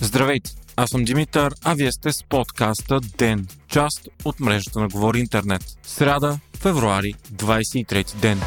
Здравейте, аз съм Димитър, а вие сте с подкаста ДЕН, част от мрежата на Говори Интернет. Сряда, февруари, 23 ден.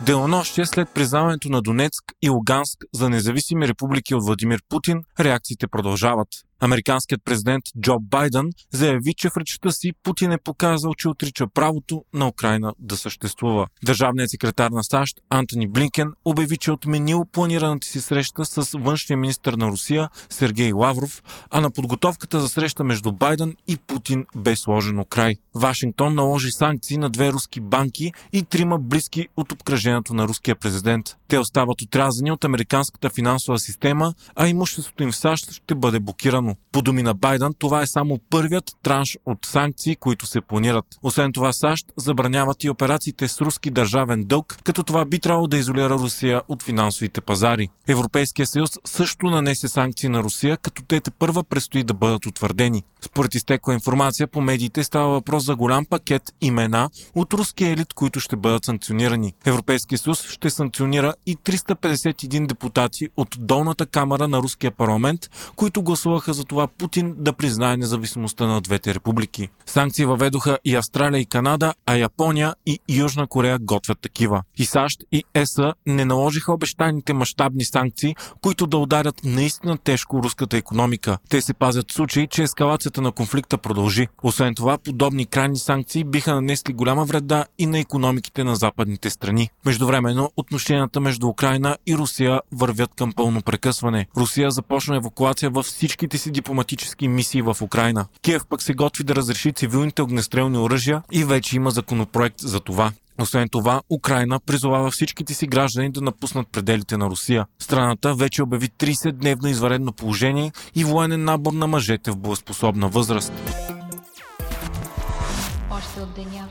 Делонощие след признаването на Донецк и Луганск за независими републики от Владимир Путин, реакциите продължават. Американският президент Джо Байден заяви, че в речта си Путин е показал, че отрича правото на Украина да съществува. Държавният секретар на САЩ Антони Блинкен обяви, че е отменил планираната си среща с външния министр на Русия Сергей Лавров, а на подготовката за среща между Байден и Путин бе сложено край. Вашингтон наложи санкции на две руски банки и трима близки от обкръжението на руския президент. Те остават отрязани от американската финансова система, а имуществото им в САЩ ще бъде блокирано По думи на Байден, това е само първият транш от санкции, които се планират. Освен това, САЩ забраняват и операциите с руски държавен дълг, като това би трябвало да изолира Русия от финансовите пазари. Европейския съюз също нанесе санкции на Русия, като те те първа предстои да бъдат утвърдени. Според изтекла информация по медиите става въпрос за голям пакет имена от руския елит, които ще бъдат санкционирани. Европейския съюз ще санкционира и 351 депутати от долната камера на руския парламент, които гласуваха за това Путин да признае независимостта на двете републики. Санкции въведоха и Австралия и Канада, а Япония и Южна Корея готвят такива. И САЩ и ЕСА не наложиха обещаните мащабни санкции, които да ударят наистина тежко руската економика. Те се пазят в случай, че ескалацията на конфликта продължи. Освен това, подобни крайни санкции биха нанесли голяма вреда и на економиките на западните страни. Междувременно, отношенията между Украина и Русия вървят към пълно прекъсване. Русия започна евакуация във всичките си дипломатически мисии в Украина. Киев пък се готви да разреши цивилните огнестрелни оръжия и вече има законопроект за това. Освен това, Украина призовава всичките си граждани да напуснат пределите на Русия. Страната вече обяви 30-дневно изваредно положение и военен набор на мъжете в боеспособна възраст.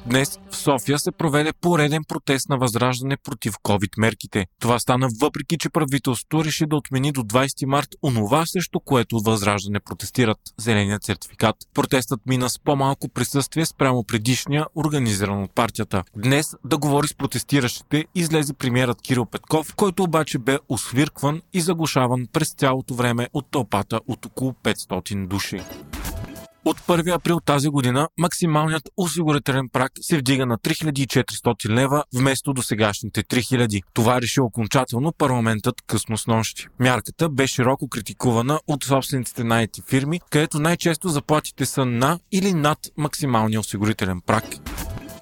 Днес в София се проведе пореден протест на възраждане против COVID-мерките. Това стана въпреки, че правителството реши да отмени до 20 март онова, срещу което възраждане протестират – зеленият сертификат. Протестът мина с по-малко присъствие спрямо предишния, организиран от партията. Днес да говори с протестиращите излезе премиерът Кирил Петков, който обаче бе освиркван и заглушаван през цялото време от тълпата от около 500 души. От 1 април тази година максималният осигурителен прак се вдига на 3400 лева вместо до сегашните 3000. Това реши окончателно парламентът късно с нощи. Мярката бе широко критикувана от собствениците на IT фирми, където най-често заплатите са на или над максималния осигурителен прак.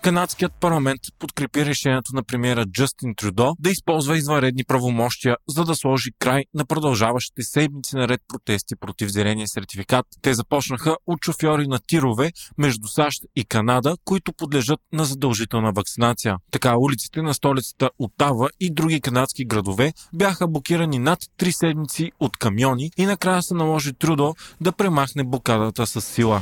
Канадският парламент подкрепи решението на премиера Джастин Трюдо да използва извънредни правомощия, за да сложи край на продължаващите седмици наред протести против зеления сертификат. Те започнаха от шофьори на тирове между САЩ и Канада, които подлежат на задължителна вакцинация. Така улиците на столицата Отава и други канадски градове бяха блокирани над 3 седмици от камиони и накрая се наложи Трудо да премахне блокадата с сила.